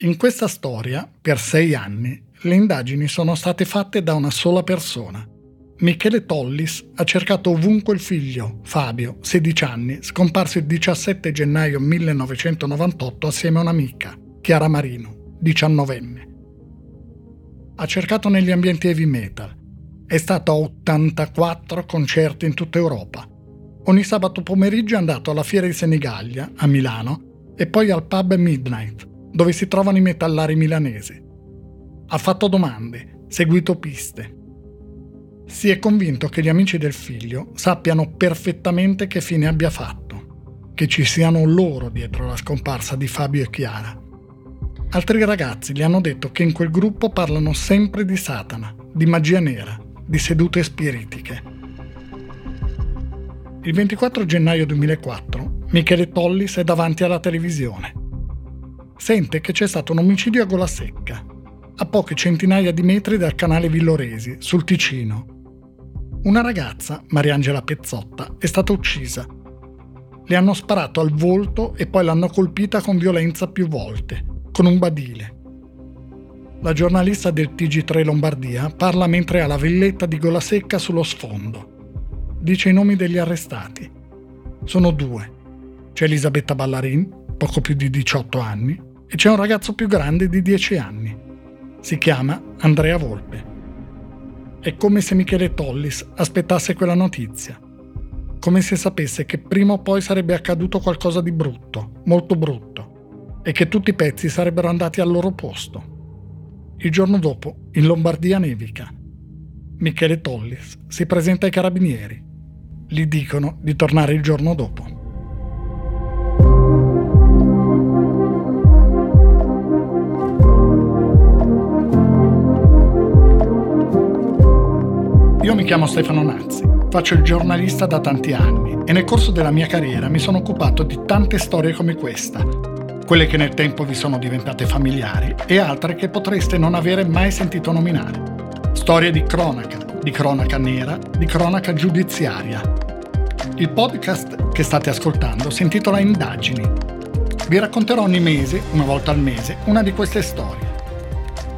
In questa storia, per sei anni, le indagini sono state fatte da una sola persona. Michele Tollis ha cercato ovunque il figlio, Fabio, 16 anni, scomparso il 17 gennaio 1998 assieme a un'amica, Chiara Marino, 19enne. Ha cercato negli ambienti heavy metal. È stato a 84 concerti in tutta Europa. Ogni sabato pomeriggio è andato alla Fiera di Senigallia, a Milano, e poi al pub Midnight, dove si trovano i metallari milanesi. Ha fatto domande, seguito piste. Si è convinto che gli amici del figlio sappiano perfettamente che fine abbia fatto, che ci siano loro dietro la scomparsa di Fabio e Chiara. Altri ragazzi gli hanno detto che in quel gruppo parlano sempre di Satana, di magia nera, di sedute spiritiche. Il 24 gennaio 2004 Michele Tollis è davanti alla televisione sente che c'è stato un omicidio a gola secca, a poche centinaia di metri dal canale Villoresi, sul Ticino. Una ragazza, Mariangela Pezzotta, è stata uccisa. Le hanno sparato al volto e poi l'hanno colpita con violenza più volte, con un badile. La giornalista del TG3 Lombardia parla mentre ha la villetta di gola secca sullo sfondo. Dice i nomi degli arrestati. Sono due. C'è Elisabetta Ballarin, poco più di 18 anni, e c'è un ragazzo più grande di 10 anni. Si chiama Andrea Volpe. È come se Michele Tollis aspettasse quella notizia, come se sapesse che prima o poi sarebbe accaduto qualcosa di brutto, molto brutto, e che tutti i pezzi sarebbero andati al loro posto. Il giorno dopo, in Lombardia nevica. Michele Tollis si presenta ai carabinieri. Gli dicono di tornare il giorno dopo. Io mi chiamo Stefano Nazzi, faccio il giornalista da tanti anni e nel corso della mia carriera mi sono occupato di tante storie come questa, quelle che nel tempo vi sono diventate familiari e altre che potreste non avere mai sentito nominare. Storie di cronaca, di cronaca nera, di cronaca giudiziaria. Il podcast che state ascoltando si intitola Indagini. Vi racconterò ogni mese, una volta al mese, una di queste storie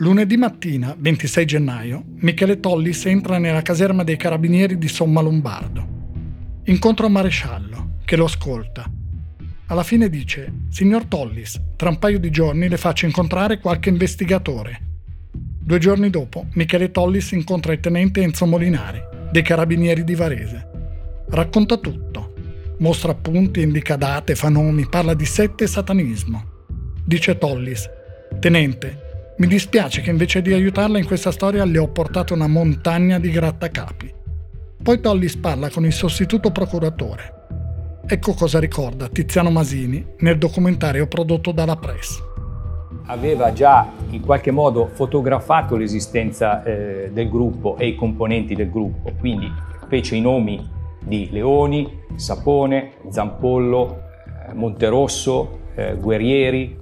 Lunedì mattina, 26 gennaio, Michele Tollis entra nella caserma dei carabinieri di Somma Lombardo. Incontra un maresciallo, che lo ascolta. Alla fine dice, Signor Tollis, tra un paio di giorni le faccio incontrare qualche investigatore. Due giorni dopo, Michele Tollis incontra il tenente Enzo Molinari, dei carabinieri di Varese. Racconta tutto. Mostra appunti, indica date, fa nomi, parla di sette e satanismo. Dice Tollis, Tenente, mi dispiace che invece di aiutarla in questa storia le ho portato una montagna di grattacapi. Poi Tollis parla con il sostituto procuratore. Ecco cosa ricorda Tiziano Masini nel documentario prodotto dalla Press. Aveva già in qualche modo fotografato l'esistenza eh, del gruppo e i componenti del gruppo, quindi fece i nomi di Leoni, Sapone, Zampollo, eh, Monterosso, eh, Guerrieri,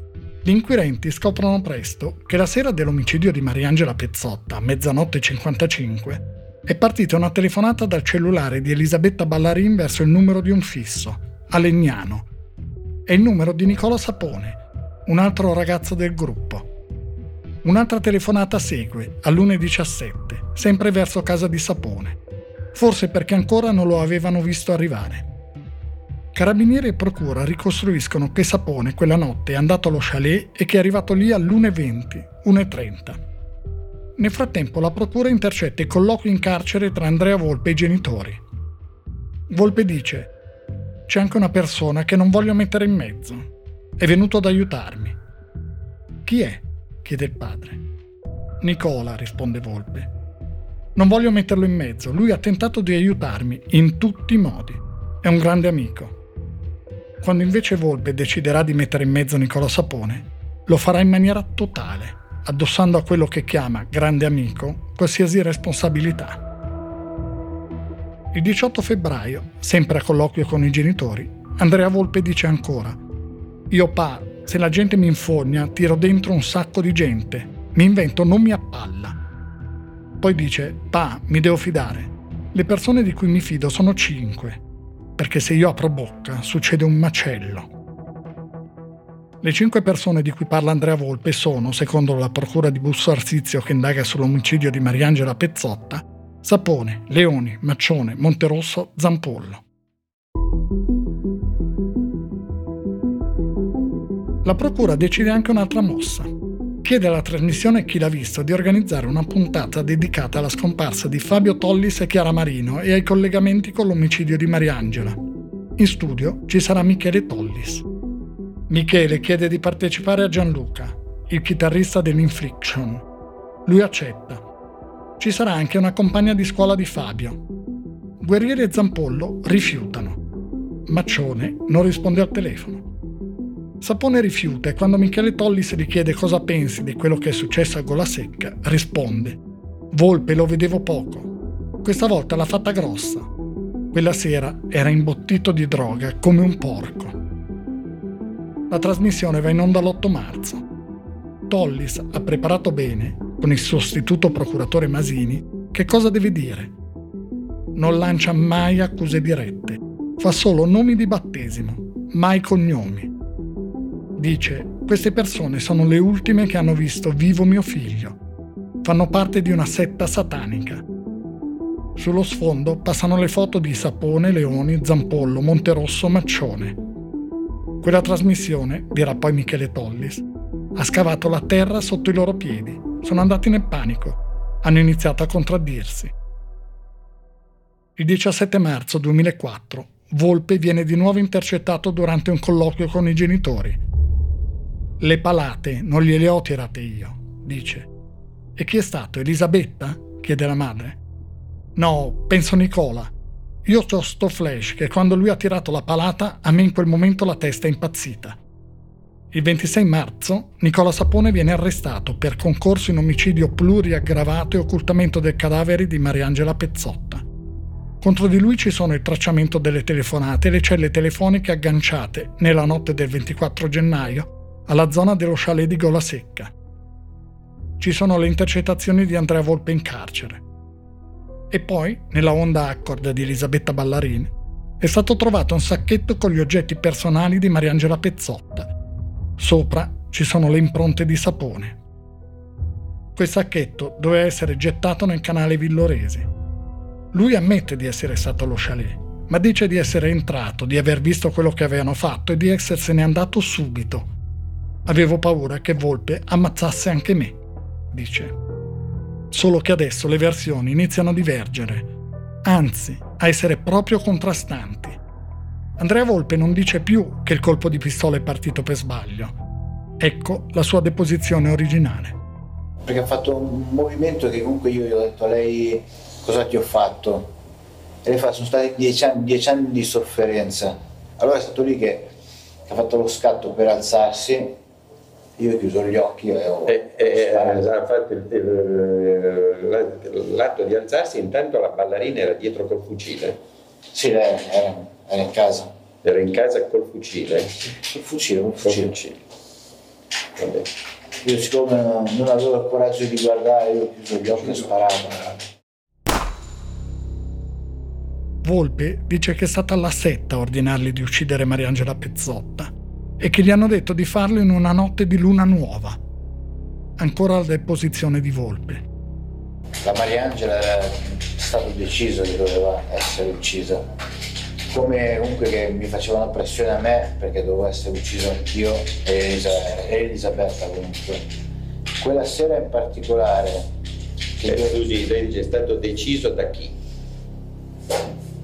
gli inquirenti scoprono presto che la sera dell'omicidio di Mariangela Pezzotta, a mezzanotte 55, è partita una telefonata dal cellulare di Elisabetta Ballarin verso il numero di un fisso, a Legnano. È il numero di Nicola Sapone, un altro ragazzo del gruppo. Un'altra telefonata segue, all'1.17, sempre verso casa di Sapone, forse perché ancora non lo avevano visto arrivare. Carabinieri e procura ricostruiscono che Sapone quella notte è andato allo chalet e che è arrivato lì all'1.20, 1.30. Nel frattempo la procura intercetta i colloqui in carcere tra Andrea Volpe e i genitori. Volpe dice c'è anche una persona che non voglio mettere in mezzo. È venuto ad aiutarmi. Chi è? chiede il padre. Nicola, risponde Volpe. Non voglio metterlo in mezzo, lui ha tentato di aiutarmi in tutti i modi. È un grande amico. Quando invece Volpe deciderà di mettere in mezzo Nicola Sapone, lo farà in maniera totale, addossando a quello che chiama grande amico qualsiasi responsabilità. Il 18 febbraio, sempre a colloquio con i genitori, Andrea Volpe dice ancora: Io pa, se la gente mi infogna, tiro dentro un sacco di gente, mi invento non mi appalla. Poi dice: Pa, mi devo fidare. Le persone di cui mi fido sono cinque, perché se io apro bocca succede un macello. Le cinque persone di cui parla Andrea Volpe sono, secondo la procura di Busso Arsizio che indaga sull'omicidio di Mariangela Pezzotta, Sapone, Leoni, Maccione, Monterosso, Zampollo. La procura decide anche un'altra mossa. Chiede alla trasmissione Chi l'ha visto di organizzare una puntata dedicata alla scomparsa di Fabio Tollis e Chiara Marino e ai collegamenti con l'omicidio di Mariangela. In studio ci sarà Michele Tollis. Michele chiede di partecipare a Gianluca, il chitarrista dell'Infliction. Lui accetta. Ci sarà anche una compagna di scuola di Fabio. Guerrieri e Zampollo rifiutano. Maccione non risponde al telefono. Sapone rifiuta e quando Michele Tollis gli chiede cosa pensi di quello che è successo a Gola Secca, risponde: Volpe lo vedevo poco. Questa volta l'ha fatta grossa. Quella sera era imbottito di droga come un porco. La trasmissione va in onda l'8 marzo. Tollis ha preparato bene, con il sostituto procuratore Masini, che cosa deve dire. Non lancia mai accuse dirette, fa solo nomi di battesimo, mai cognomi. Dice, queste persone sono le ultime che hanno visto vivo mio figlio. Fanno parte di una setta satanica. Sullo sfondo passano le foto di Sapone, Leoni, Zampollo, Monterosso, Maccione. Quella trasmissione, dirà poi Michele Tollis, ha scavato la terra sotto i loro piedi. Sono andati nel panico. Hanno iniziato a contraddirsi. Il 17 marzo 2004 Volpe viene di nuovo intercettato durante un colloquio con i genitori. Le palate non gliele ho tirate io, dice. E chi è stato? Elisabetta? chiede la madre. No, penso Nicola. Io ho sto flash che quando lui ha tirato la palata, a me in quel momento la testa è impazzita. Il 26 marzo Nicola Sapone viene arrestato per concorso in omicidio pluriaggravato e occultamento del cadavere di Mariangela Pezzotta. Contro di lui ci sono il tracciamento delle telefonate e le celle telefoniche agganciate, nella notte del 24 gennaio, alla zona dello chalet di Gola Secca. Ci sono le intercettazioni di Andrea Volpe in carcere. E poi, nella Honda Accord di Elisabetta Ballarini, è stato trovato un sacchetto con gli oggetti personali di Mariangela Pezzotta. Sopra ci sono le impronte di sapone. Quel sacchetto doveva essere gettato nel canale Villoresi. Lui ammette di essere stato allo chalet, ma dice di essere entrato, di aver visto quello che avevano fatto e di essersene andato subito. Avevo paura che Volpe ammazzasse anche me, dice. Solo che adesso le versioni iniziano a divergere, anzi a essere proprio contrastanti. Andrea Volpe non dice più che il colpo di pistola è partito per sbaglio. Ecco la sua deposizione originale. Perché ha fatto un movimento che comunque io gli ho detto a lei cosa ti ho fatto. E lei fa, sono stati dieci anni, dieci anni di sofferenza. Allora è stato lì che, ha fatto lo scatto per alzarsi io ho chiuso gli occhi e ho... E, e, ha fatto il, il, l'atto di alzarsi, intanto la ballerina era dietro col fucile. Sì, lei era, era in casa. Era in casa col fucile? Col fucile, col fucile. fucile. Vabbè. Io siccome non avevo il coraggio di guardare, io ho chiuso gli occhi e sparato. Volpe dice che è stata la setta a ordinargli di uccidere Mariangela Pezzotta e che gli hanno detto di farlo in una notte di luna nuova. Ancora la deposizione di Volpe. La Mariangela era stato deciso che doveva essere uccisa. Come comunque che mi facevano pressione a me perché dovevo essere ucciso anch'io e, Elisa- Elisabetta comunque. Quella sera in particolare... Che eh, scusi, lei è stato deciso da chi?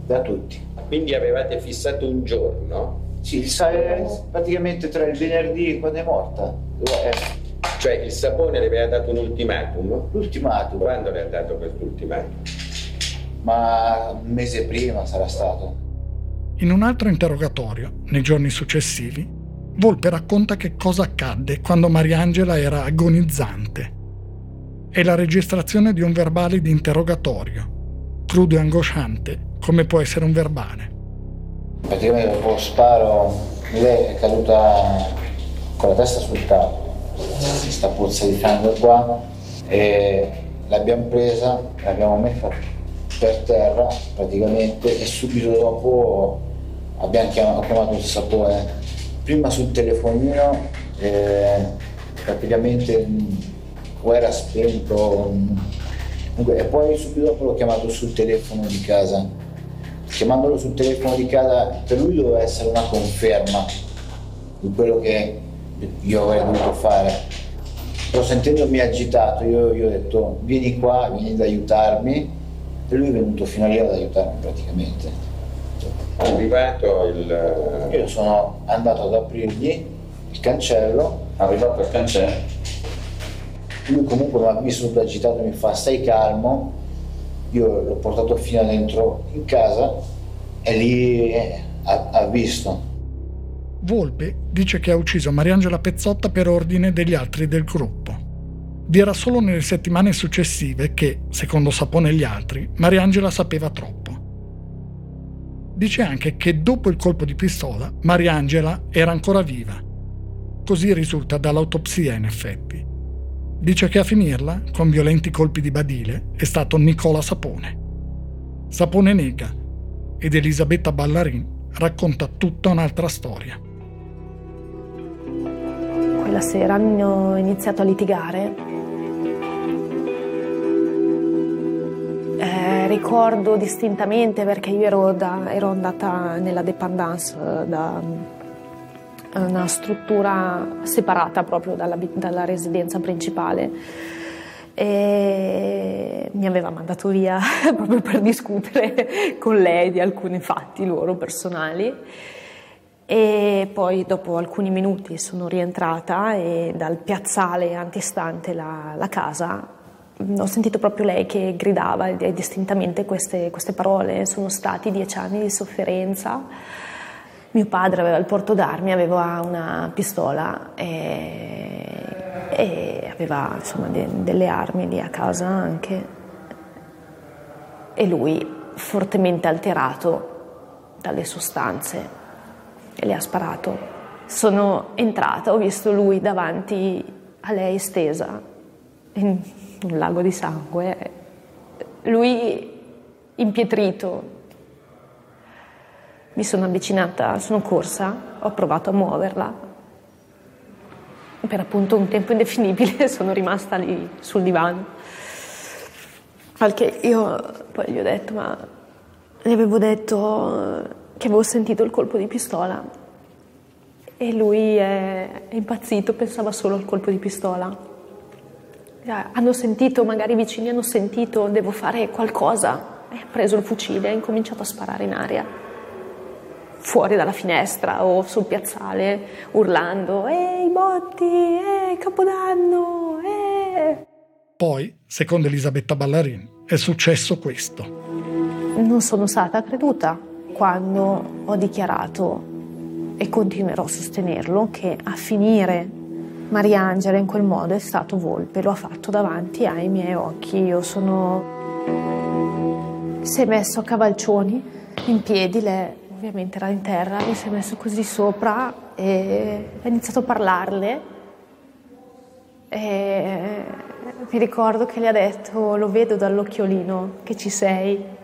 Da tutti. Quindi avevate fissato un giorno sì, sai, praticamente tra il venerdì quando è morta. Eh, Cioè il Sapone le aveva dato un ultimatum? L'ultimatum. Quando le ha dato questo ultimatum? Ma un mese prima sarà stato. In un altro interrogatorio, nei giorni successivi, Volpe racconta che cosa accadde quando Mariangela era agonizzante. È la registrazione di un verbale di interrogatorio, crudo e angosciante come può essere un verbale. Praticamente dopo lo sparo lei è caduta con la testa sul tavolo, si sta puzza di sangue qua e l'abbiamo presa, l'abbiamo messa per terra praticamente e subito dopo abbiamo chiamato, chiamato il sapore. Prima sul telefonino eh, praticamente o era spento e poi subito dopo l'ho chiamato sul telefono di casa chiamandolo sul telefono di casa per lui doveva essere una conferma di quello che io avrei dovuto fare però sentendomi agitato io gli ho detto vieni qua vieni ad aiutarmi e lui è venuto fino a lì ad aiutarmi praticamente è arrivato il... Io sono andato ad aprirgli il cancello. Arrivato il cancello? Lui comunque mi ha visto tutto agitato e mi fa stai calmo. Io l'ho portato fino dentro in casa e lì eh, ha, ha visto. Volpe dice che ha ucciso Mariangela Pezzotta per ordine degli altri del gruppo. Vi era solo nelle settimane successive che, secondo Sapone e gli altri, Mariangela sapeva troppo. Dice anche che dopo il colpo di pistola Mariangela era ancora viva. Così risulta dall'autopsia in effetti. Dice che a finirla, con violenti colpi di badile, è stato Nicola Sapone. Sapone nega ed Elisabetta Ballarin racconta tutta un'altra storia. Quella sera hanno iniziato a litigare ricordo distintamente perché io ero, da, ero andata nella dependance eh, da eh, una struttura separata proprio dalla, dalla residenza principale. E mi aveva mandato via proprio per discutere con lei di alcuni fatti loro personali. E poi dopo alcuni minuti sono rientrata e dal piazzale antistante la, la casa ho sentito proprio lei che gridava distintamente queste, queste, parole, sono stati dieci anni di sofferenza. Mio padre aveva il porto d'armi, aveva una pistola e, e aveva insomma, de, delle armi lì a casa anche. E lui, fortemente alterato dalle sostanze, e le ha sparato. Sono entrata, ho visto lui davanti a lei stesa. In, un lago di sangue, lui impietrito. Mi sono avvicinata, sono corsa, ho provato a muoverla. Per appunto un tempo indefinibile sono rimasta lì sul divano. Al che io poi gli ho detto, ma gli avevo detto che avevo sentito il colpo di pistola e lui è, è impazzito, pensava solo al colpo di pistola. Eh, hanno sentito, magari i vicini hanno sentito, devo fare qualcosa. E ha preso il fucile e ha incominciato a sparare in aria, fuori dalla finestra o sul piazzale, urlando, ehi botti, ehi capodanno, eh. Poi, secondo Elisabetta Ballarin, è successo questo. Non sono stata creduta quando ho dichiarato e continuerò a sostenerlo che a finire Mariangela in quel modo è stato Volpe, lo ha fatto davanti ai miei occhi. Io sono... Si è messo a cavalcioni, in piedi, lei ovviamente era in terra, mi si è messo così sopra e ha iniziato a parlarle. E mi ricordo che le ha detto, lo vedo dall'occhiolino che ci sei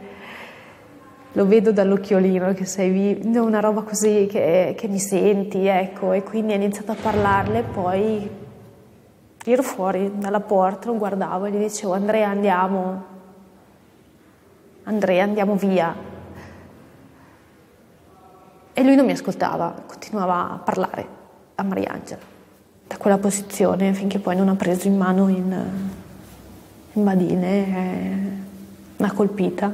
lo vedo dall'occhiolino che sei vivo, una roba così che, che, mi senti, ecco, e quindi ho iniziato a parlarle, poi ero fuori dalla porta, lo guardavo e gli dicevo Andrea andiamo, Andrea andiamo via. E lui non mi ascoltava, continuava a parlare a Mariangela, da quella posizione finché poi non ha preso in mano in, in badine, eh, una colpita.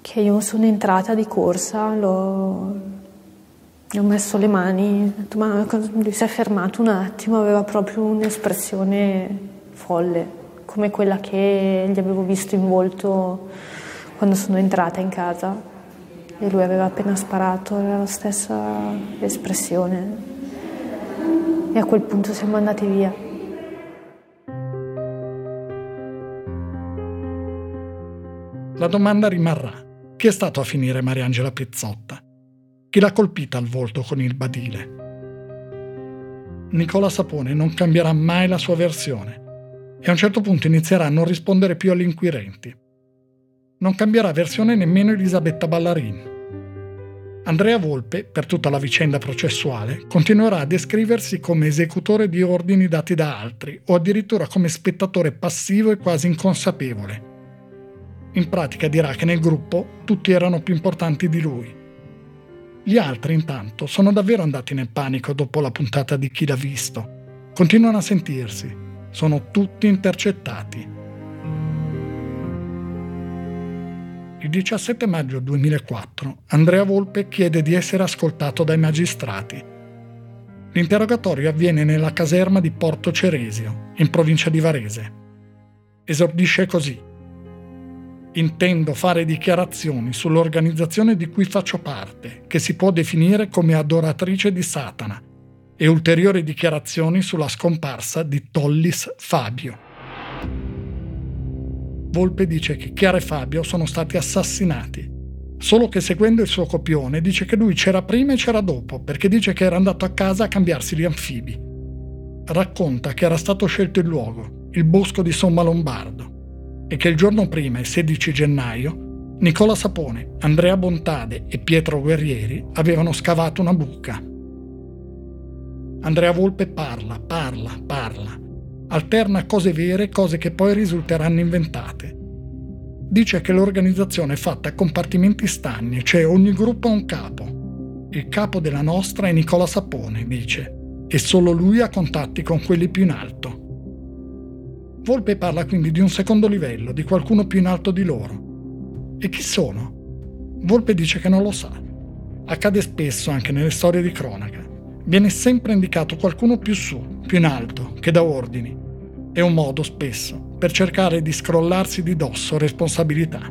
Che io sono entrata di corsa, l'ho, Ho messo le mani, detto, ma lui si è fermato un attimo, aveva proprio un'espressione folle, come quella che gli avevo visto in volto quando sono entrata in casa e lui aveva appena sparato, era la stessa espressione. E a quel punto siamo andati via. La domanda rimarrà. Chi è stato a finire Mariangela Pizzotta? Chi l'ha colpita al volto con il badile? Nicola Sapone non cambierà mai la sua versione e a un certo punto inizierà a non rispondere più agli inquirenti. Non cambierà versione nemmeno Elisabetta Ballarin. Andrea Volpe, per tutta la vicenda processuale, continuerà a descriversi come esecutore di ordini dati da altri o addirittura come spettatore passivo e quasi inconsapevole. In pratica dirà che nel gruppo tutti erano più importanti di lui gli altri, intanto, sono davvero andati nel panico dopo la puntata di Chi l'ha visto. Continuano a sentirsi. Sono tutti intercettati. Il 17 maggio 2004 Andrea Volpe chiede di essere ascoltato dai magistrati. L'interrogatorio avviene nella caserma di Porto Ceresio, in provincia di Varese. Esordisce così. Intendo fare dichiarazioni sull'organizzazione di cui faccio parte, che si può definire come adoratrice di Satana, e ulteriori dichiarazioni sulla scomparsa di Tollis Fabio. Volpe dice che Chiara e Fabio sono stati assassinati, solo che seguendo il suo copione dice che lui c'era prima e c'era dopo, perché dice che era andato a casa a cambiarsi gli anfibi. Racconta che era stato scelto il luogo, il bosco di Somma Lombardo, e che il giorno prima, il 16 gennaio, Nicola Sapone, Andrea Bontade e Pietro Guerrieri avevano scavato una buca. Andrea Volpe parla, parla, parla, alterna cose vere e cose che poi risulteranno inventate. Dice che l'organizzazione è fatta a compartimenti stagni, cioè ogni gruppo ha un capo. Il capo della nostra è Nicola Sapone, dice, e solo lui ha contatti con quelli più in alto. Volpe parla quindi di un secondo livello, di qualcuno più in alto di loro. E chi sono? Volpe dice che non lo sa. Accade spesso anche nelle storie di cronaca. Viene sempre indicato qualcuno più su, più in alto, che dà ordini. È un modo, spesso, per cercare di scrollarsi di dosso responsabilità.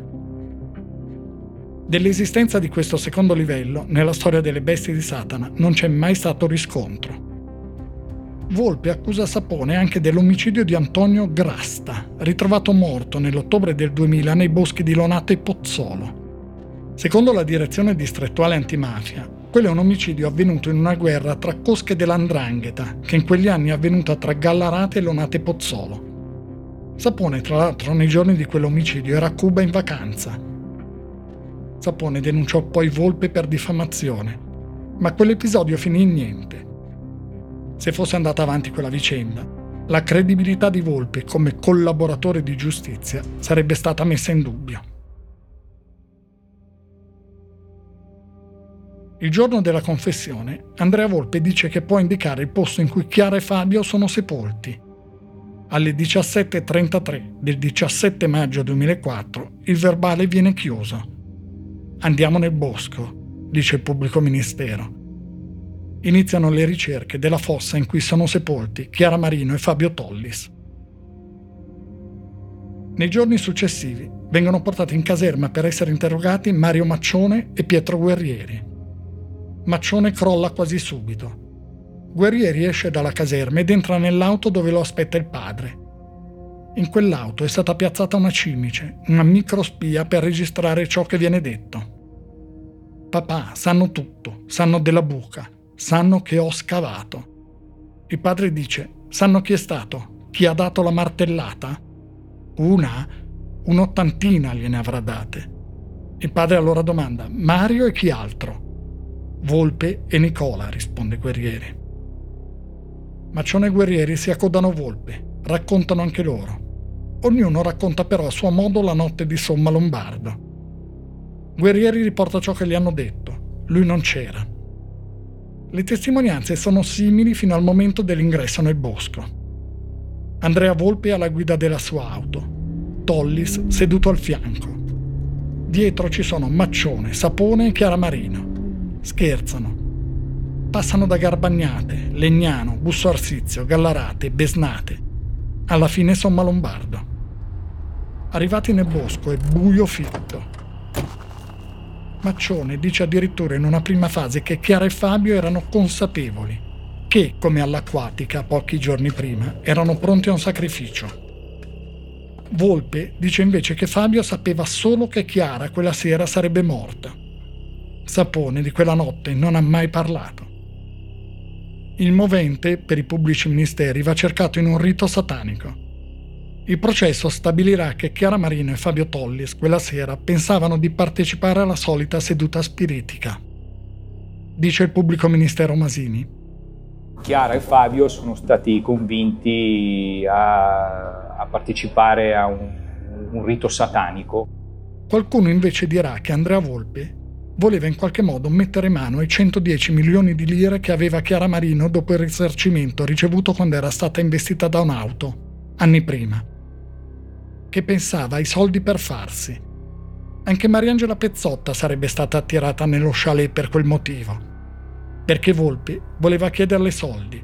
Dell'esistenza di questo secondo livello, nella storia delle bestie di Satana, non c'è mai stato riscontro. Volpe accusa Sapone anche dell'omicidio di Antonio Grasta, ritrovato morto nell'ottobre del 2000 nei boschi di Lonate e Pozzolo. Secondo la direzione distrettuale antimafia, quello è un omicidio avvenuto in una guerra tra cosche dell'Andrangheta, che in quegli anni è avvenuta tra Gallarate e Lonate Pozzolo. Sapone, tra l'altro, nei giorni di quell'omicidio era a Cuba in vacanza. Sapone denunciò poi Volpe per diffamazione, ma quell'episodio finì in niente se fosse andata avanti quella vicenda, la credibilità di Volpe come collaboratore di giustizia sarebbe stata messa in dubbio. Il giorno della confessione, Andrea Volpe dice che può indicare il posto in cui Chiara e Fabio sono sepolti. Alle 17.33 del 17 maggio 2004 il verbale viene chiuso. Andiamo nel bosco, dice il pubblico ministero iniziano le ricerche della fossa in cui sono sepolti Chiara Marino e Fabio Tollis. Nei giorni successivi vengono portati in caserma per essere interrogati Mario Maccione e Pietro Guerrieri. Maccione crolla quasi subito. Guerrieri esce dalla caserma ed entra nell'auto dove lo aspetta il padre. In quell'auto è stata piazzata una cimice, una microspia per registrare ciò che viene detto. Papà, sanno tutto, sanno della buca, sanno che ho scavato. Il padre dice, sanno chi è stato, chi ha dato la martellata? Una, un'ottantina gliene avrà date. Il padre allora domanda, Mario e chi altro? Volpe e Nicola, risponde Guerrieri. Maccione e Guerrieri si accodano Volpe, raccontano anche loro. Ognuno racconta però a suo modo la notte di Somma Lombardo. Guerrieri riporta ciò che gli hanno detto. Lui non c'era. Le testimonianze sono simili fino al momento dell'ingresso nel bosco. Andrea Volpe alla guida della sua auto, Tollis seduto al fianco. Dietro ci sono Maccione, Sapone e Chiara Marino. Scherzano. passano da Garbagnate, Legnano, Busso Arsizio, Gallarate, Besnate. Alla fine Somma Lombardo. Arrivati nel bosco è buio fitto. Maccione dice addirittura in una prima fase che Chiara e Fabio erano consapevoli, che, come all'acquatica pochi giorni prima, erano pronti a un sacrificio. Volpe dice invece che Fabio sapeva solo che Chiara quella sera sarebbe morta. Sapone di quella notte non ha mai parlato. Il movente per i pubblici ministeri va cercato in un rito satanico. Il processo stabilirà che Chiara Marino e Fabio Tollis quella sera pensavano di partecipare alla solita seduta spiritica. Dice il pubblico ministero Masini. Chiara e Fabio sono stati convinti a, a partecipare a un, un rito satanico. Qualcuno invece dirà che Andrea Volpe voleva in qualche modo mettere mano ai 110 milioni di lire che aveva Chiara Marino dopo il risarcimento ricevuto quando era stata investita da un'auto, anni prima. Che pensava ai soldi per farsi. Anche Mariangela Pezzotta sarebbe stata attirata nello chalet per quel motivo. Perché Volpi voleva chiederle soldi,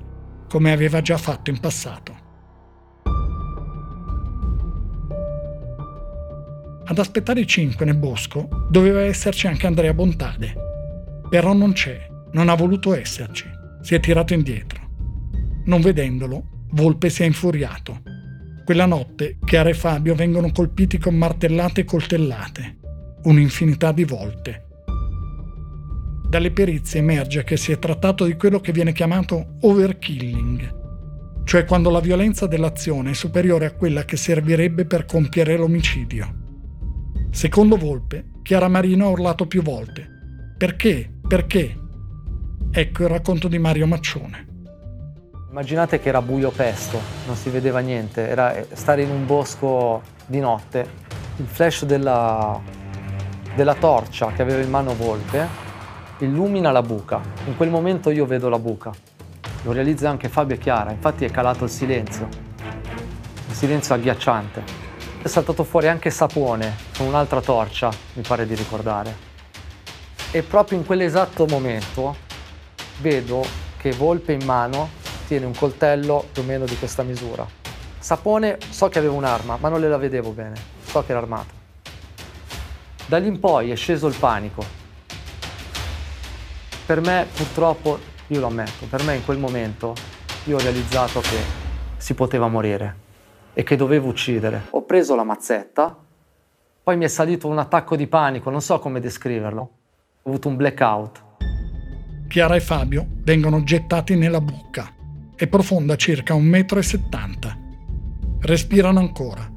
come aveva già fatto in passato. Ad aspettare i cinque nel bosco doveva esserci anche Andrea Bontade. Però non c'è, non ha voluto esserci. Si è tirato indietro. Non vedendolo, Volpe si è infuriato. Quella notte Chiara e Fabio vengono colpiti con martellate e coltellate, un'infinità di volte. Dalle perizie emerge che si è trattato di quello che viene chiamato overkilling, cioè quando la violenza dell'azione è superiore a quella che servirebbe per compiere l'omicidio. Secondo Volpe, Chiara Marino ha urlato più volte. Perché? Perché? Ecco il racconto di Mario Maccione. Immaginate che era buio pesto, non si vedeva niente, era stare in un bosco di notte. Il flash della, della torcia che aveva in mano Volpe illumina la buca. In quel momento io vedo la buca. Lo realizza anche Fabio e Chiara, infatti è calato il silenzio. Un silenzio agghiacciante. È saltato fuori anche Sapone con un'altra torcia, mi pare di ricordare. E proprio in quell'esatto momento vedo che Volpe in mano tiene un coltello più o meno di questa misura. Sapone so che aveva un'arma, ma non le la vedevo bene, so che era armato. Da lì in poi è sceso il panico. Per me, purtroppo, io lo ammetto, per me in quel momento io ho realizzato che si poteva morire e che dovevo uccidere. Ho preso la mazzetta, poi mi è salito un attacco di panico, non so come descriverlo. Ho avuto un blackout. Chiara e Fabio vengono gettati nella buca. È profonda circa 1,70 m. Respirano ancora.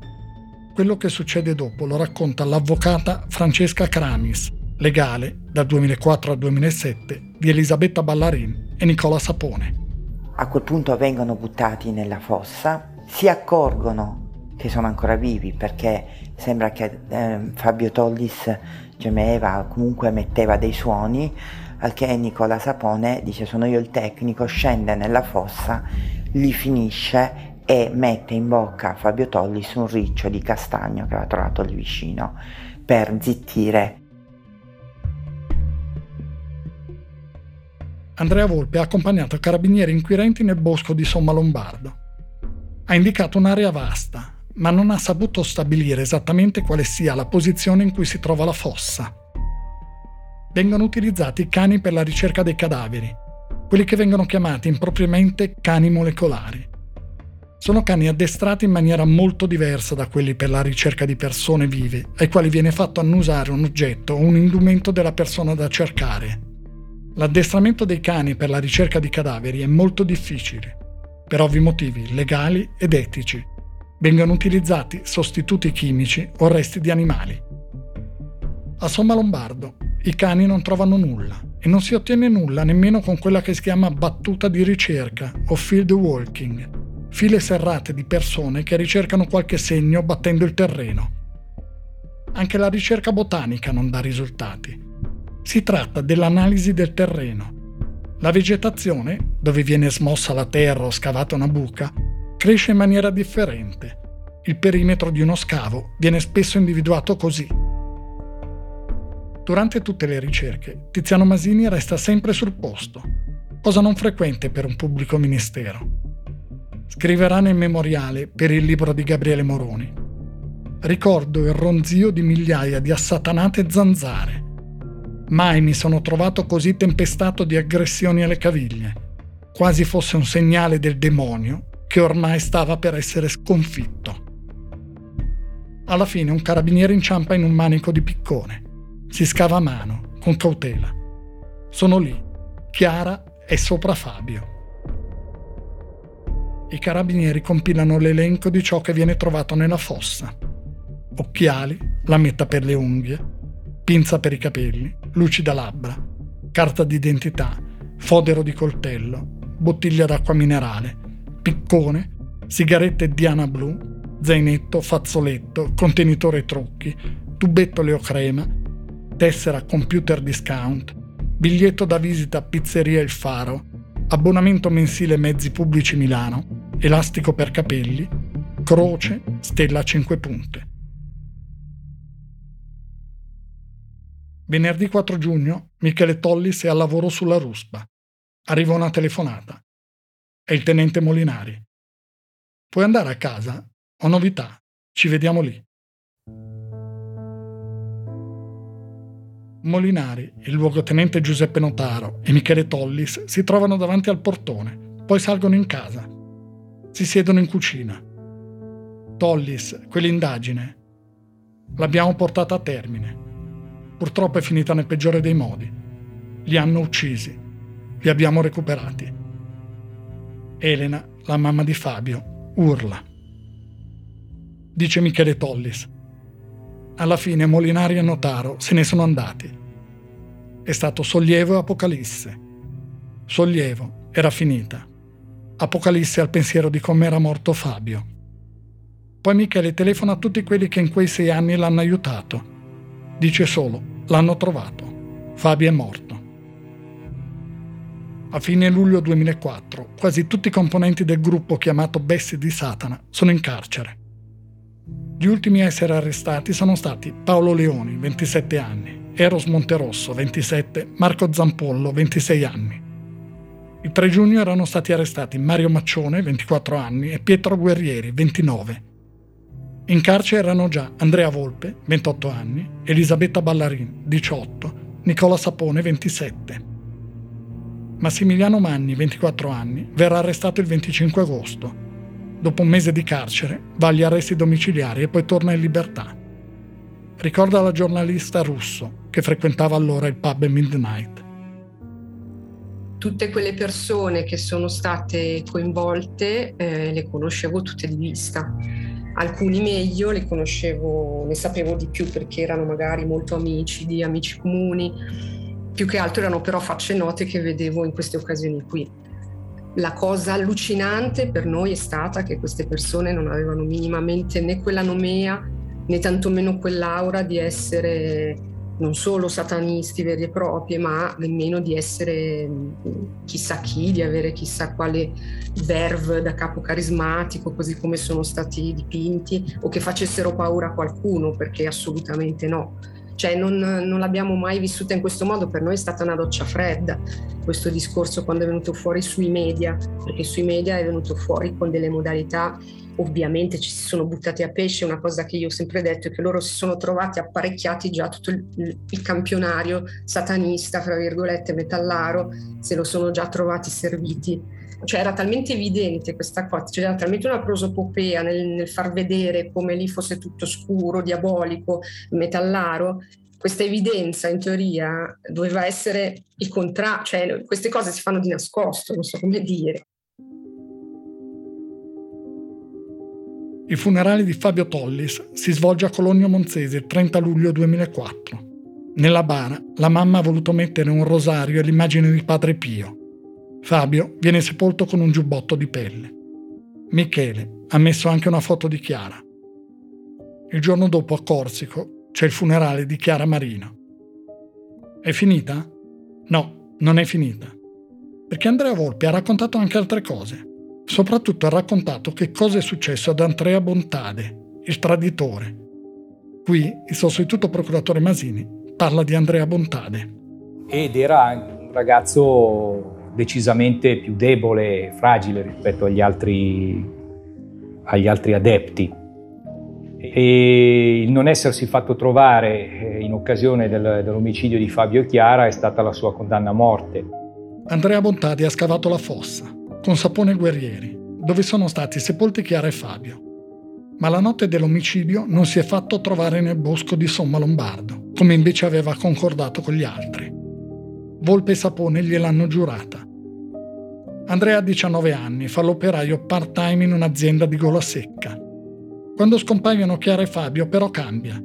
Quello che succede dopo lo racconta l'avvocata Francesca Cramis, legale dal 2004 al 2007 di Elisabetta Ballarin e Nicola Sapone. A quel punto vengono buttati nella fossa si accorgono che sono ancora vivi perché sembra che eh, Fabio Tollis gemeva, comunque metteva dei suoni, al che Nicola Sapone dice sono io il tecnico, scende nella fossa, li finisce e mette in bocca a Fabio Tollis un riccio di castagno che aveva trovato lì vicino per zittire. Andrea Volpe ha accompagnato carabinieri inquirenti nel bosco di Somma Lombardo ha indicato un'area vasta, ma non ha saputo stabilire esattamente quale sia la posizione in cui si trova la fossa. Vengono utilizzati cani per la ricerca dei cadaveri, quelli che vengono chiamati impropriamente cani molecolari. Sono cani addestrati in maniera molto diversa da quelli per la ricerca di persone vive, ai quali viene fatto annusare un oggetto o un indumento della persona da cercare. L'addestramento dei cani per la ricerca di cadaveri è molto difficile per ovvi motivi legali ed etici. Vengono utilizzati sostituti chimici o resti di animali. A Somma Lombardo i cani non trovano nulla e non si ottiene nulla nemmeno con quella che si chiama battuta di ricerca o field walking, file serrate di persone che ricercano qualche segno battendo il terreno. Anche la ricerca botanica non dà risultati. Si tratta dell'analisi del terreno la vegetazione, dove viene smossa la terra o scavata una buca, cresce in maniera differente. Il perimetro di uno scavo viene spesso individuato così. Durante tutte le ricerche, Tiziano Masini resta sempre sul posto. cosa non frequente per un pubblico ministero. Scriverà nel memoriale per il libro di Gabriele Moroni. Ricordo il ronzio di migliaia di assatanate zanzare. Mai mi sono trovato così tempestato di aggressioni alle caviglie, quasi fosse un segnale del demonio che ormai stava per essere sconfitto. Alla fine un carabiniere inciampa in un manico di piccone. Si scava a mano, con cautela. Sono lì. Chiara è sopra Fabio. I carabinieri compilano l'elenco di ciò che viene trovato nella fossa. Occhiali, lametta per le unghie, pinza per i capelli, lucida labbra, carta d'identità, fodero di coltello, bottiglia d'acqua minerale, piccone, sigarette Diana blu, zainetto, fazzoletto, contenitore trucchi, tubetto leocrema, tessera computer discount, biglietto da visita pizzeria Il Faro, abbonamento mensile mezzi pubblici Milano, elastico per capelli, croce, stella a 5 punte. Venerdì 4 giugno Michele Tollis è al lavoro sulla ruspa. Arriva una telefonata. È il tenente Molinari. Puoi andare a casa? Ho novità, ci vediamo lì. Molinari, il luogotenente Giuseppe Notaro e Michele Tollis si trovano davanti al portone, poi salgono in casa. Si siedono in cucina. Tollis, quell'indagine, l'abbiamo portata a termine. Purtroppo è finita nel peggiore dei modi. Li hanno uccisi. Li abbiamo recuperati. Elena, la mamma di Fabio, urla dice Michele Tollis. Alla fine Molinari e Notaro se ne sono andati. È stato sollievo e apocalisse. Sollievo, era finita. Apocalisse al pensiero di come era morto Fabio. Poi Michele telefona a tutti quelli che in quei sei anni l'hanno aiutato. Dice solo, l'hanno trovato. Fabio è morto. A fine luglio 2004, quasi tutti i componenti del gruppo chiamato Bessi di Satana sono in carcere. Gli ultimi a essere arrestati sono stati Paolo Leoni, 27 anni, Eros Monterosso, 27, Marco Zampollo, 26 anni. Il 3 giugno erano stati arrestati Mario Maccione, 24 anni, e Pietro Guerrieri, 29. In carcere erano già Andrea Volpe, 28 anni, Elisabetta Ballarin, 18, Nicola Sapone, 27. Massimiliano Manni, 24 anni, verrà arrestato il 25 agosto Dopo un mese di carcere, va agli arresti domiciliari e poi torna in libertà. Ricorda la giornalista russo che frequentava allora il pub Midnight. Tutte quelle persone che sono state coinvolte eh, le conoscevo tutte di vista. Alcuni meglio, le conoscevo, ne sapevo di più perché erano magari molto amici, di amici comuni. Più che altro erano però facce note che vedevo in queste occasioni qui. La cosa allucinante per noi è stata che queste persone non avevano minimamente né quella nomea né tantomeno quell'aura di essere non solo satanisti veri e propri, ma nemmeno di essere mm, chissà chi, di avere chissà quale verve da capo carismatico, così come sono stati dipinti, o che facessero paura a qualcuno, perché assolutamente no cioè non, non, l'abbiamo mai vissuta in questo modo, per noi è stata una doccia fredda questo discorso quando è venuto fuori sui media, perché sui media è venuto fuori con delle modalità, ovviamente ci si sono buttati a pesce, una cosa che io ho sempre detto è che loro si sono trovati apparecchiati già tutto il, il campionario satanista, fra virgolette, metallaro, se lo sono già trovati serviti cioè era talmente evidente questa cosa, c'era talmente una prosopopea nel, nel far vedere come lì fosse tutto scuro, diabolico, metallaro, questa evidenza in teoria doveva essere il contrario, cioè queste cose si fanno di nascosto, non so come dire. I funerali di Fabio Tollis si svolge a Cologno Monzese il 30 luglio 2004. Nella bara la mamma ha voluto mettere un rosario e l'immagine di Padre Pio. Fabio viene sepolto con un giubbotto di pelle. Michele ha messo anche una foto di Chiara. Il giorno dopo a Corsico c'è il funerale di Chiara Marino. È finita? No, non è finita. Perché Andrea Volpi ha raccontato anche altre cose. Soprattutto ha raccontato che cosa è successo ad Andrea Bontade, il traditore. Qui il sostituto procuratore Masini parla di Andrea Bontade. Ed era un ragazzo decisamente più debole e fragile rispetto agli altri, agli altri adepti. E il non essersi fatto trovare eh, in occasione del, dell'omicidio di Fabio Chiara è stata la sua condanna a morte. Andrea Bontadi ha scavato la fossa con Sapone Guerrieri, dove sono stati sepolti Chiara e Fabio. Ma la notte dell'omicidio non si è fatto trovare nel bosco di Somma Lombardo, come invece aveva concordato con gli altri. Volpe e Sapone gliel'hanno giurata. Andrea ha 19 anni, fa l'operaio part-time in un'azienda di gola secca. Quando scompaiono Chiara e Fabio però cambia.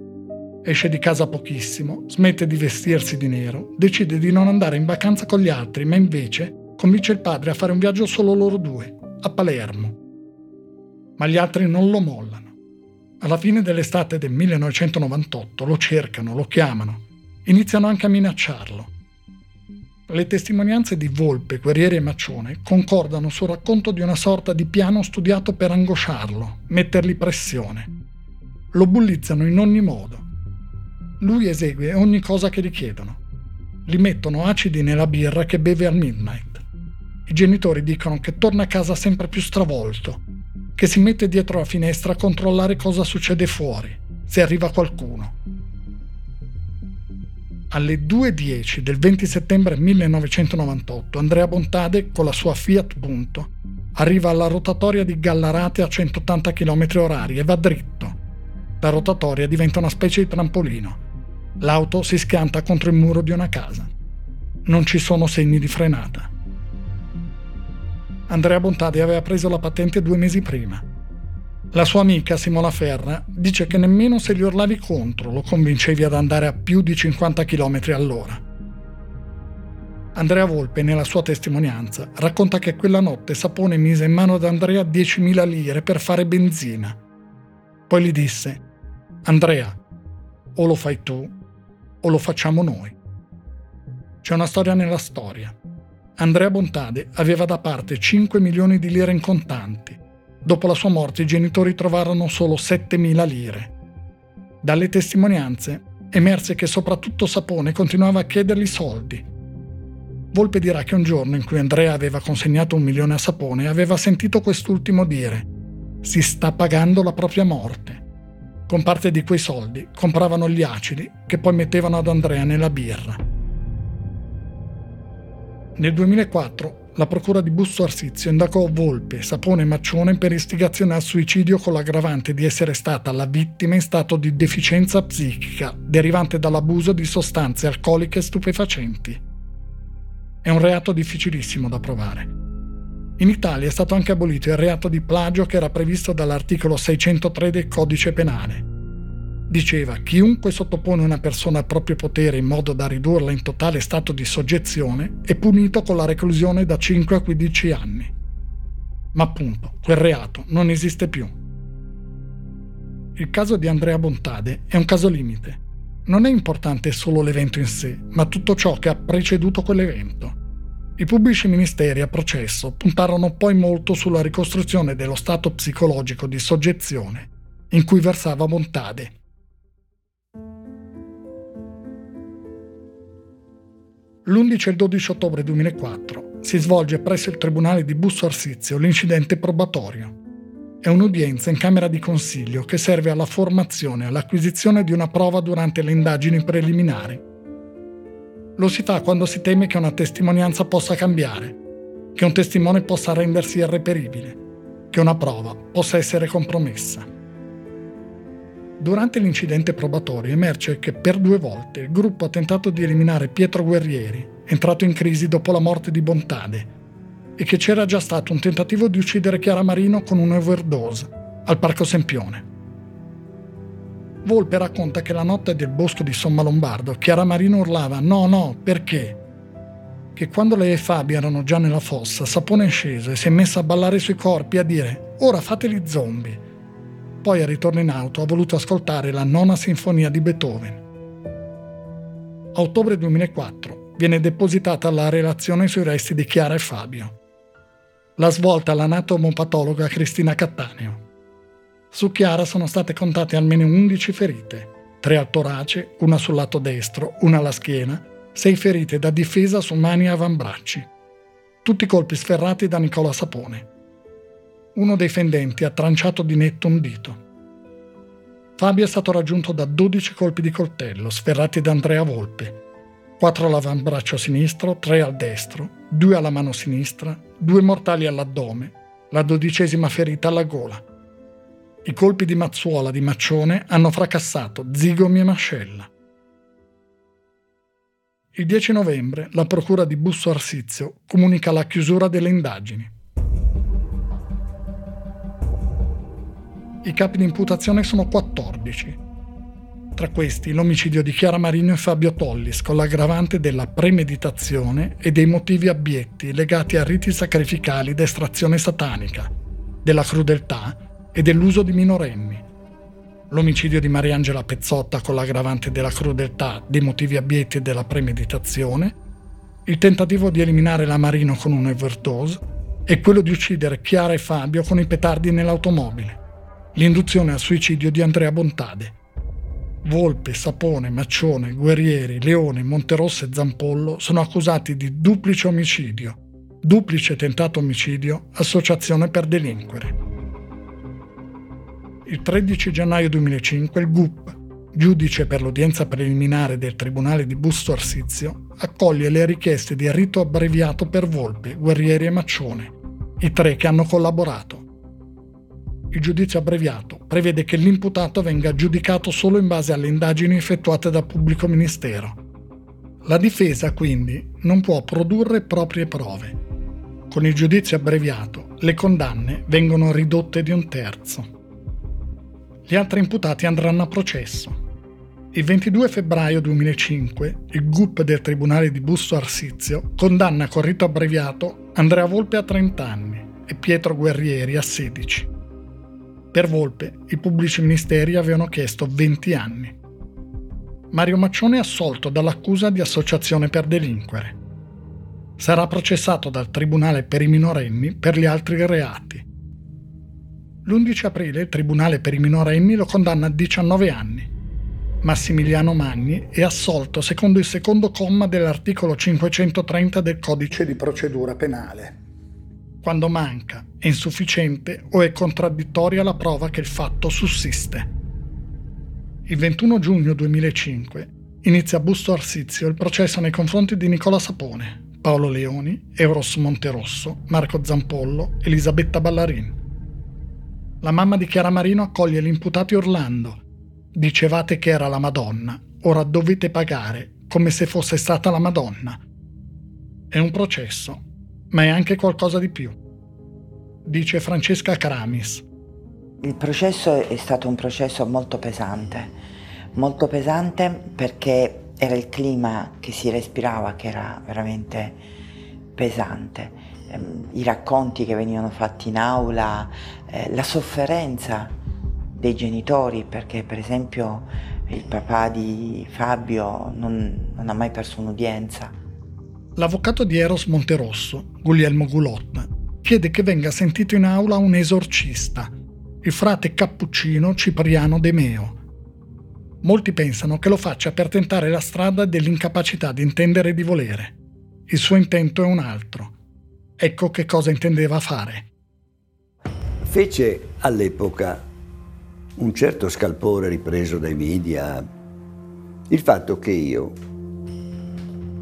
Esce di casa pochissimo, smette di vestirsi di nero, decide di non andare in vacanza con gli altri, ma invece convince il padre a fare un viaggio solo loro due, a Palermo. Ma gli altri non lo mollano. Alla fine dell'estate del 1998 lo cercano, lo chiamano, iniziano anche a minacciarlo. Le testimonianze di Volpe, Guerrieri e Maccione concordano sul racconto di una sorta di piano studiato per angosciarlo, mettergli pressione. Lo bullizzano in ogni modo. Lui esegue ogni cosa che gli chiedono. Gli mettono acidi nella birra che beve al midnight. I genitori dicono che torna a casa sempre più stravolto, che si mette dietro la finestra a controllare cosa succede fuori, se arriva qualcuno alle 2.10 del 20 settembre 1998 Andrea Bontade con la sua Fiat Punto arriva alla rotatoria di Gallarate a 180 km orari e va dritto. La rotatoria diventa una specie di trampolino. L'auto si schianta contro il muro di una casa. Non ci sono segni di frenata. Andrea Bontade aveva preso la patente due mesi prima la sua amica Simona Ferra dice che nemmeno se gli urlavi contro lo convincevi ad andare a più di 50 km all'ora. Andrea Volpe, nella sua testimonianza, racconta che quella notte Sapone mise in mano ad Andrea 10.000 lire per fare benzina. Poi gli disse: Andrea, o lo fai tu o lo facciamo noi. C'è una storia nella storia. Andrea Bontade aveva da parte 5 milioni di lire in contanti Dopo la sua morte i genitori trovarono solo 7.000 lire. Dalle testimonianze emerse che soprattutto Sapone continuava a chiedergli soldi. Volpe dirà che un giorno in cui Andrea aveva consegnato un milione a Sapone aveva sentito quest'ultimo dire si sta pagando la propria morte. Con parte di quei soldi compravano gli acidi che poi mettevano ad Andrea nella birra. Nel 2004 la procura di Busto Arsizio indagò Volpe, Sapone e Maccione per istigazione al suicidio con l'aggravante di essere stata la vittima in stato di deficienza psichica derivante dall'abuso di sostanze alcoliche stupefacenti. È un reato difficilissimo da provare. In Italia è stato anche abolito il reato di plagio che era previsto dall'articolo 603 del codice penale Diceva, chiunque sottopone una persona al proprio potere in modo da ridurla in totale stato di soggezione è punito con la reclusione da 5 a 15 anni. Ma appunto, quel reato non esiste più. Il caso di Andrea Bontade è un caso limite. Non è importante solo l'evento in sé, ma tutto ciò che ha preceduto quell'evento. I pubblici ministeri a processo puntarono poi molto sulla ricostruzione dello stato psicologico di soggezione in cui versava Bontade L'11 e il 12 ottobre 2004 si svolge presso il Tribunale di Busto Arsizio l'incidente probatorio. È un'udienza in Camera di Consiglio che serve alla formazione e all'acquisizione di una prova durante le indagini preliminari. Lo si fa quando si teme che una testimonianza possa cambiare, che un testimone possa rendersi irreperibile, che una prova possa essere compromessa. Durante l'incidente probatorio emerge che per due volte il gruppo ha tentato di eliminare Pietro Guerrieri, entrato in crisi dopo la morte di Bontade, e che c'era già stato un tentativo di uccidere Chiara Marino con un'overdose al Parco Sempione. Volpe racconta che la notte del bosco di Somma Lombardo Chiara Marino urlava no, no, perché? Che quando lei e Fabio erano già nella fossa, Sapone è sceso e si è messa a ballare sui corpi e a dire ora fateli zombie poi al ritorno in auto ha voluto ascoltare la nona sinfonia di Beethoven. A ottobre 2004 viene depositata la relazione sui resti di Chiara e Fabio. La svolta l'anatomopatologa Cristina Cattaneo. Su Chiara sono state contate almeno 11 ferite, tre al torace, una sul lato destro, una alla schiena, sei ferite da difesa su mani e avambracci. tutti colpi sferrati da Nicola Sapone. Uno dei fendenti ha tranciato di netto un dito. Fabio è stato raggiunto da 12 colpi di coltello sferrati da Andrea Volpe, 4 all'avambraccio sinistro, 3 al destro, 2 alla mano sinistra, 2 mortali all'addome, la dodicesima ferita alla gola. I colpi di mazzuola di Maccione hanno fracassato zigomi e mascella. Il 10 novembre la procura di Busso Arsizio comunica la chiusura delle indagini. I capi di imputazione sono 14. Tra questi l'omicidio di Chiara Marino e Fabio Tollis con l'aggravante della premeditazione e dei motivi abietti legati a riti sacrificali d'estrazione satanica, della crudeltà e dell'uso di minorenni. L'omicidio di Mariangela Pezzotta con l'aggravante della crudeltà, dei motivi abietti e della premeditazione, il tentativo di eliminare la Marino con un overdose e quello di uccidere Chiara e Fabio con i petardi nell'automobile, l'induzione al suicidio di Andrea Bontade. Volpe, Sapone, Maccione, Guerrieri, Leone, Monterosso e Zampollo sono accusati di duplice omicidio, duplice tentato omicidio, associazione per delinquere il 13 gennaio 2005 il GUP, giudice per l'udienza preliminare del Tribunale di Busto Arsizio, accoglie le richieste di rito abbreviato per Volpe, Guerrieri e Maccione, i tre che hanno collaborato. Il giudizio abbreviato prevede che l'imputato venga giudicato solo in base alle indagini effettuate dal pubblico ministero. La difesa quindi non può produrre proprie prove. Con il giudizio abbreviato le condanne vengono ridotte di un terzo. Gli altri imputati andranno a processo. Il 22 febbraio 2005 il GUP del Tribunale di Busto Arsizio condanna con rito abbreviato Andrea Volpe a 30 anni e Pietro Guerrieri a 16. Per Volpe i pubblici ministeri avevano chiesto 20 anni. Mario Maccione è assolto dall'accusa di associazione per delinquere. Sarà processato dal Tribunale per i minorenni per gli altri reati L'11 aprile il Tribunale per i minorenni lo condanna a 19 anni. Massimiliano Magni è assolto secondo il secondo comma dell'articolo 530 del Codice di procedura penale. Quando manca, è insufficiente o è contraddittoria la prova che il fatto sussiste. Il 21 giugno 2005 inizia a Busto Arsizio il processo nei confronti di Nicola Sapone, Paolo Leoni, Euros Monterosso, Marco Zampollo, Elisabetta Ballarin la mamma di Chiara Marino accoglie l'imputato urlando. Dicevate che era la Madonna, ora dovete pagare come se fosse stata la Madonna. È un processo, ma è anche qualcosa di più. Dice Francesca Caramis. Il processo è stato un processo molto pesante, molto pesante perché era il clima che si respirava che era veramente pesante Ehm, i racconti che venivano fatti in aula, eh, la sofferenza dei genitori, perché per esempio il papà di Fabio non, non ha mai perso un'udienza. L'avvocato di Eros Monterosso, Guglielmo Gulotta, chiede che venga sentito in aula un esorcista, il frate cappuccino Cipriano De Meo. Molti pensano che lo faccia per tentare la strada dell'incapacità di intendere e di volere. Il suo intento è un altro, Ecco che cosa intendeva fare. Fece all'epoca un certo scalpore ripreso dai media il fatto che io,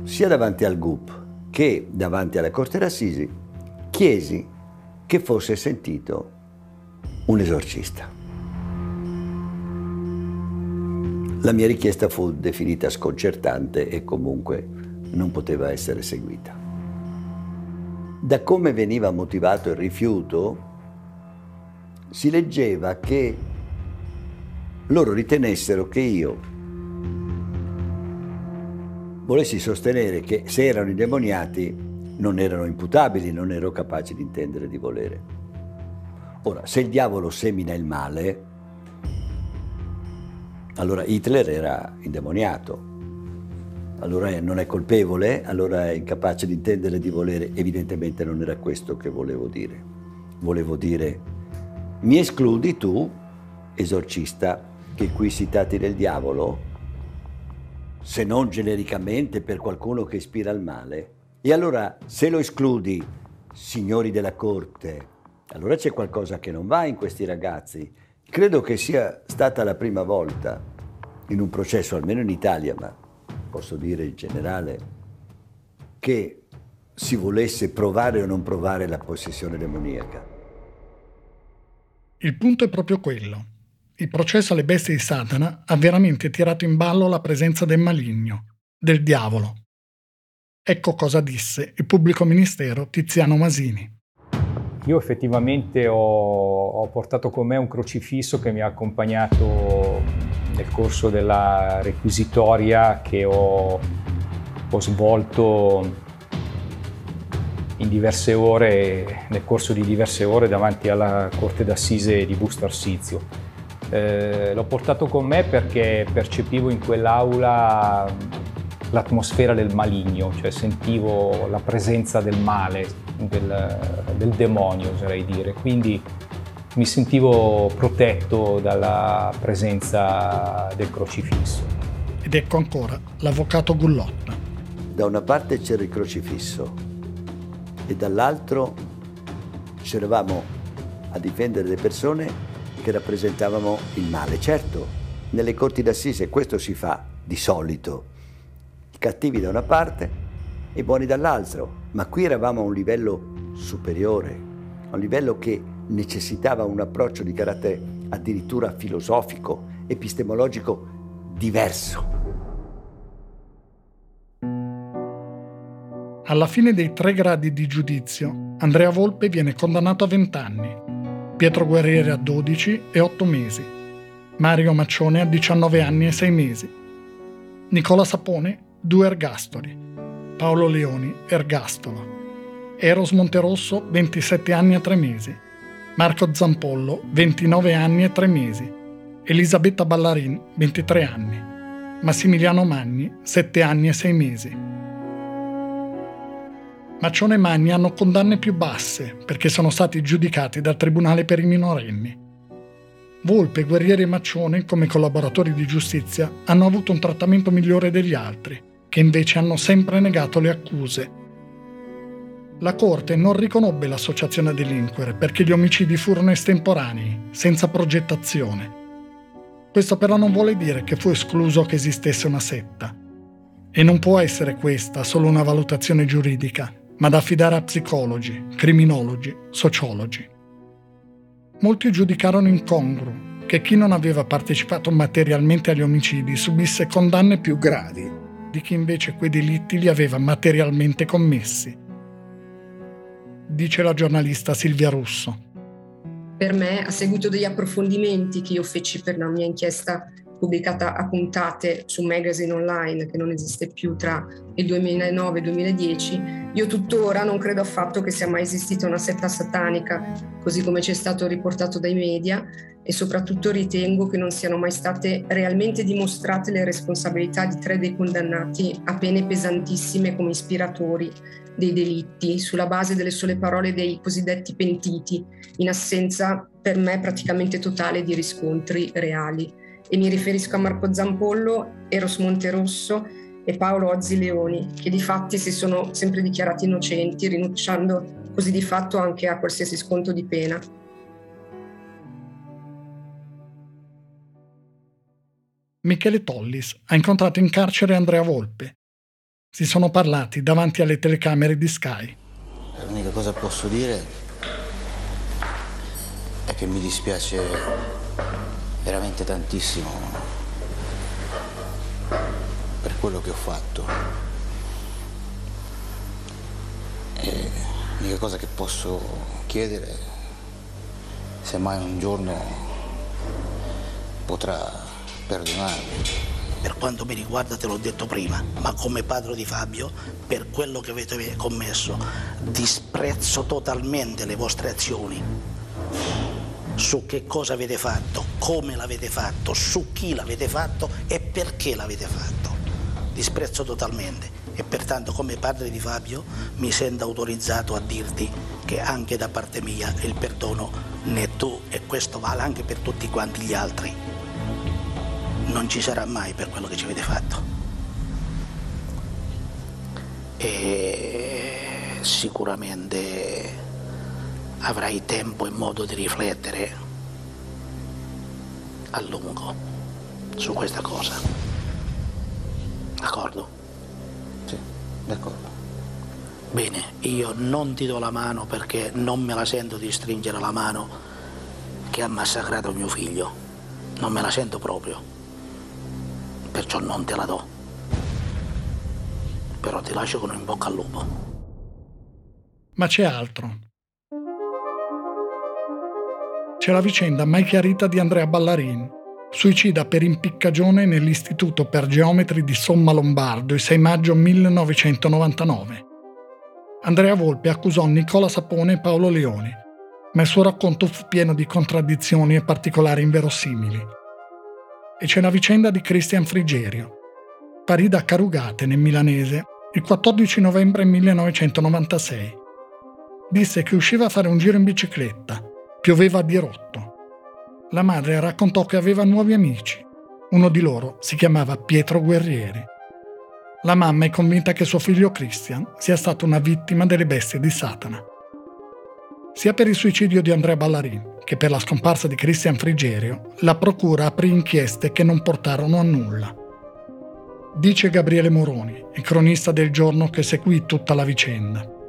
sia davanti al GUP che davanti alla Corte d'Assisi, chiesi che fosse sentito un esorcista. La mia richiesta fu definita sconcertante e comunque non poteva essere seguita da come veniva motivato il rifiuto, si leggeva che loro ritenessero che io volessi sostenere che se erano indemoniati non erano imputabili, non ero capace di intendere di volere. Ora, se il diavolo semina il male, allora Hitler era indemoniato, allora non è colpevole, allora è incapace di intendere di volere, evidentemente non era questo che volevo dire. Volevo dire, mi escludi tu, esorcista, che qui si tratti del diavolo, se non genericamente per qualcuno che ispira al male, E allora, se lo escludi, signori della corte, allora c'è qualcosa che non va in questi ragazzi. Credo che sia stata la prima volta in un processo, almeno in Italia, ma posso dire in generale, che si volesse provare o non provare la possessione demoniaca. Il punto è proprio quello. Il processo alle bestie di Satana ha veramente tirato in ballo la presenza del maligno, del diavolo. Ecco cosa disse il pubblico ministero Tiziano Masini. Io effettivamente ho, ho, portato con me un crocifisso che mi ha accompagnato nel corso della requisitoria che ho, ho svolto in diverse ore, nel corso di diverse ore davanti alla Corte d'Assise di Busto Arsizio. Eh, l'ho portato con me perché percepivo in quell'aula l'atmosfera del maligno, cioè sentivo la presenza del male, del, del demonio oserei dire, quindi mi sentivo protetto dalla presenza del crocifisso. Ed ecco ancora l'avvocato Gullotta. Da una parte c'era il crocifisso, e dall'altro c'eravamo a difendere le persone che rappresentavano il male. Certo, nelle corti d'assise questo si fa di solito, i cattivi da una parte e i buoni dall'altro, ma qui eravamo a un livello superiore, a un livello che necessitava un approccio di carattere addirittura filosofico, epistemologico diverso. Alla fine dei tre gradi di giudizio, Andrea Volpe viene condannato a 20 anni, Pietro Guerrieri a 12 e 8 mesi, Mario Maccione a 19 anni e 6 mesi, Nicola Sapone 2 ergastoli, Paolo Leoni ergastolo, Eros Monterosso 27 anni e 3 mesi, Marco Zampollo 29 anni e 3 mesi, Elisabetta Ballarin 23 anni, Massimiliano Magni 7 anni e 6 mesi. Maccione e Magni hanno condanne più basse perché sono stati giudicati dal Tribunale per i minorenni. Volpe, Guerrieri e Maccione, come collaboratori di giustizia, hanno avuto un trattamento migliore degli altri, che invece hanno sempre negato le accuse. La Corte non riconobbe l'associazione a delinquere perché gli omicidi furono estemporanei, senza progettazione. Questo però non vuole dire che fu escluso che esistesse una setta. E non può essere questa solo una valutazione giuridica, ma da affidare a psicologi, criminologi, sociologi. Molti giudicarono incongruo che chi non aveva partecipato materialmente agli omicidi subisse condanne più gravi di chi invece quei delitti li aveva materialmente commessi. Dice la giornalista Silvia Russo. Per me, a seguito degli approfondimenti che io feci per la mia inchiesta pubblicata a puntate su Magazine Online, che non esiste più tra il 2009 e il 2010, io tuttora non credo affatto che sia mai esistita una setta satanica, così come ci è stato riportato dai media, e soprattutto ritengo che non siano mai state realmente dimostrate le responsabilità di tre dei condannati a pene pesantissime come ispiratori dei delitti, sulla base delle sole parole dei cosiddetti pentiti, in assenza per me praticamente totale di riscontri reali e mi riferisco a Marco Zampollo, Eros Monterosso e Paolo Ozzi Leoni, che di fatti si sono sempre dichiarati innocenti, rinunciando così di fatto anche a qualsiasi sconto di pena. Michele Tollis ha incontrato in carcere Andrea Volpe. Si sono parlati davanti alle telecamere di Sky. L'unica cosa che posso dire è che mi dispiace veramente tantissimo per quello che ho fatto. E l'unica cosa che posso chiedere, se mai un giorno potrà perdonarmi. Per quanto mi riguarda te l'ho detto prima, ma come padre di Fabio, per quello che avete commesso, disprezzo totalmente le vostre azioni su che cosa avete fatto, come l'avete fatto, su chi l'avete fatto e perché l'avete fatto. Disprezzo totalmente e pertanto come padre di Fabio mi sento autorizzato a dirti che anche da parte mia il perdono è tu e questo vale anche per tutti quanti gli altri. Non ci sarà mai per quello che ci avete fatto. E sicuramente avrai tempo e modo di riflettere a lungo su questa cosa. D'accordo? Sì, d'accordo. Bene, io non ti do la mano perché non me la sento di stringere la mano che ha massacrato mio figlio. Non me la sento proprio. Perciò non te la do. Però ti lascio con un in bocca al lupo. Ma c'è altro. C'è la vicenda mai chiarita di Andrea Ballarin, suicida per impiccagione nell'Istituto per Geometri di Somma Lombardo il 6 maggio 1999. Andrea Volpe accusò Nicola Sapone e Paolo Leoni, ma il suo racconto fu pieno di contraddizioni e particolari inverosimili. E c'è la vicenda di Christian Frigerio. Parì da Carugate, nel milanese, il 14 novembre 1996. Disse che usciva a fare un giro in bicicletta, pioveva a dirotto. La madre raccontò che aveva nuovi amici. Uno di loro si chiamava Pietro Guerrieri. La mamma è convinta che suo figlio Christian sia stato una vittima delle bestie di Satana. Sia per il suicidio di Andrea Ballarin che per la scomparsa di Christian Frigerio, la procura aprì inchieste che non portarono a nulla. Dice Gabriele Moroni, il cronista del giorno che seguì tutta la vicenda.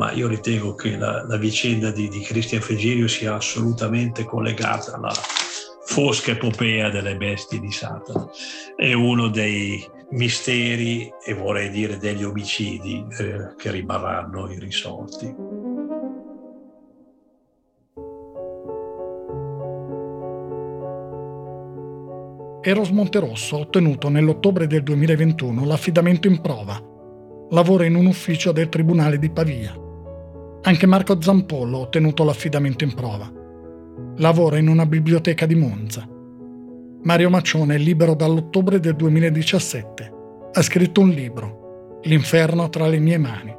Ma io ritengo che la, la vicenda di, di Christian Frigerio sia assolutamente collegata alla fosca epopea delle bestie di Satana. È uno dei misteri e vorrei dire degli omicidi eh, che rimarranno irrisolti. Eros Monterosso ha ottenuto nell'ottobre del 2021 l'affidamento in prova. Lavora in un ufficio del Tribunale di Pavia. Anche Marco Zampollo ha ottenuto l'affidamento in prova. Lavora in una biblioteca di Monza. Mario Maccione è libero dall'ottobre del 2017. Ha scritto un libro, L'inferno tra le mie mani.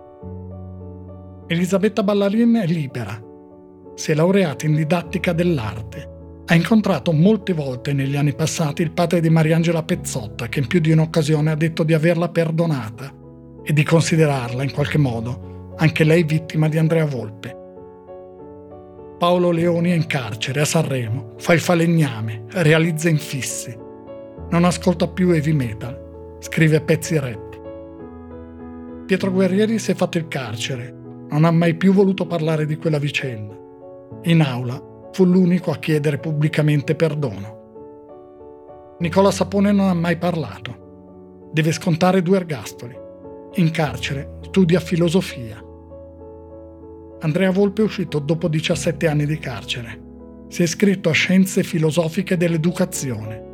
Elisabetta Ballarin è libera. Si è laureata in didattica dell'arte. Ha incontrato molte volte negli anni passati il padre di Mariangela Pezzotta, che in più di un'occasione ha detto di averla perdonata e di considerarla in qualche modo anche lei vittima di Andrea Volpe. Paolo Leoni è in carcere a Sanremo, fa il falegname, realizza infissi. Non ascolta più heavy metal, scrive pezzi rap. Pietro Guerrieri si è fatto il carcere, non ha mai più voluto parlare di quella vicenda. In aula fu l'unico a chiedere pubblicamente perdono. Nicola Sapone non ha mai parlato. Deve scontare due ergastoli. In carcere studia filosofia. Andrea Volpe è uscito dopo 17 anni di carcere. Si è iscritto a Scienze Filosofiche dell'Educazione.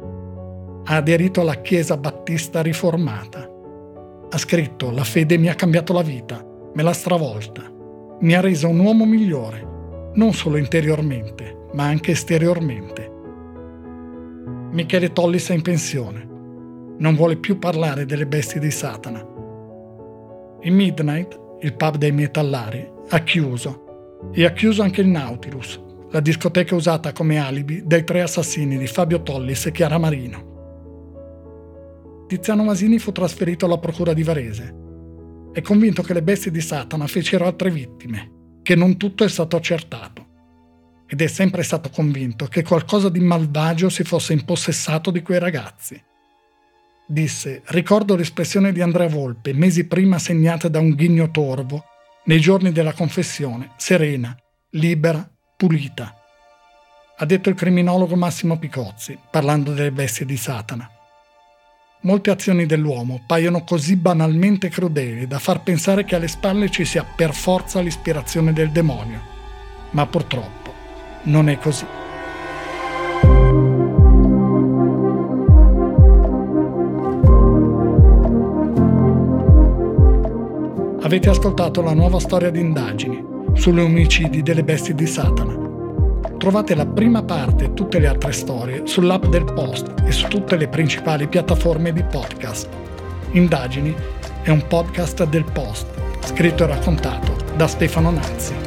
Ha aderito alla Chiesa Battista Riformata. Ha scritto La fede mi ha cambiato la vita, me l'ha stravolta. Mi ha reso un uomo migliore, non solo interiormente, ma anche esteriormente. Michele Tollis è in pensione. Non vuole più parlare delle bestie di Satana. In Midnight, il pub dei metallari, ha chiuso e ha chiuso anche il Nautilus, la discoteca usata come alibi dai tre assassini di Fabio Tollis e Chiara Marino. Tiziano Masini fu trasferito alla procura di Varese. È convinto che le bestie di Satana fecero altre vittime, che non tutto è stato accertato. Ed è sempre stato convinto che qualcosa di malvagio si fosse impossessato di quei ragazzi. Disse: Ricordo l'espressione di Andrea Volpe, mesi prima segnata da un ghigno torvo, nei giorni della confessione, serena, libera, pulita. Ha detto il criminologo Massimo Picozzi, parlando delle bestie di Satana. Molte azioni dell'uomo paiono così banalmente crudeli da far pensare che alle spalle ci sia per forza l'ispirazione del demonio. Ma purtroppo non è così. Avete ascoltato la nuova storia di indagini sulle omicidi delle bestie di Satana. Trovate la prima parte e tutte le altre storie sull'app del Post e su tutte le principali piattaforme di podcast. Indagini è un podcast del Post, scritto e raccontato da Stefano Nazzi.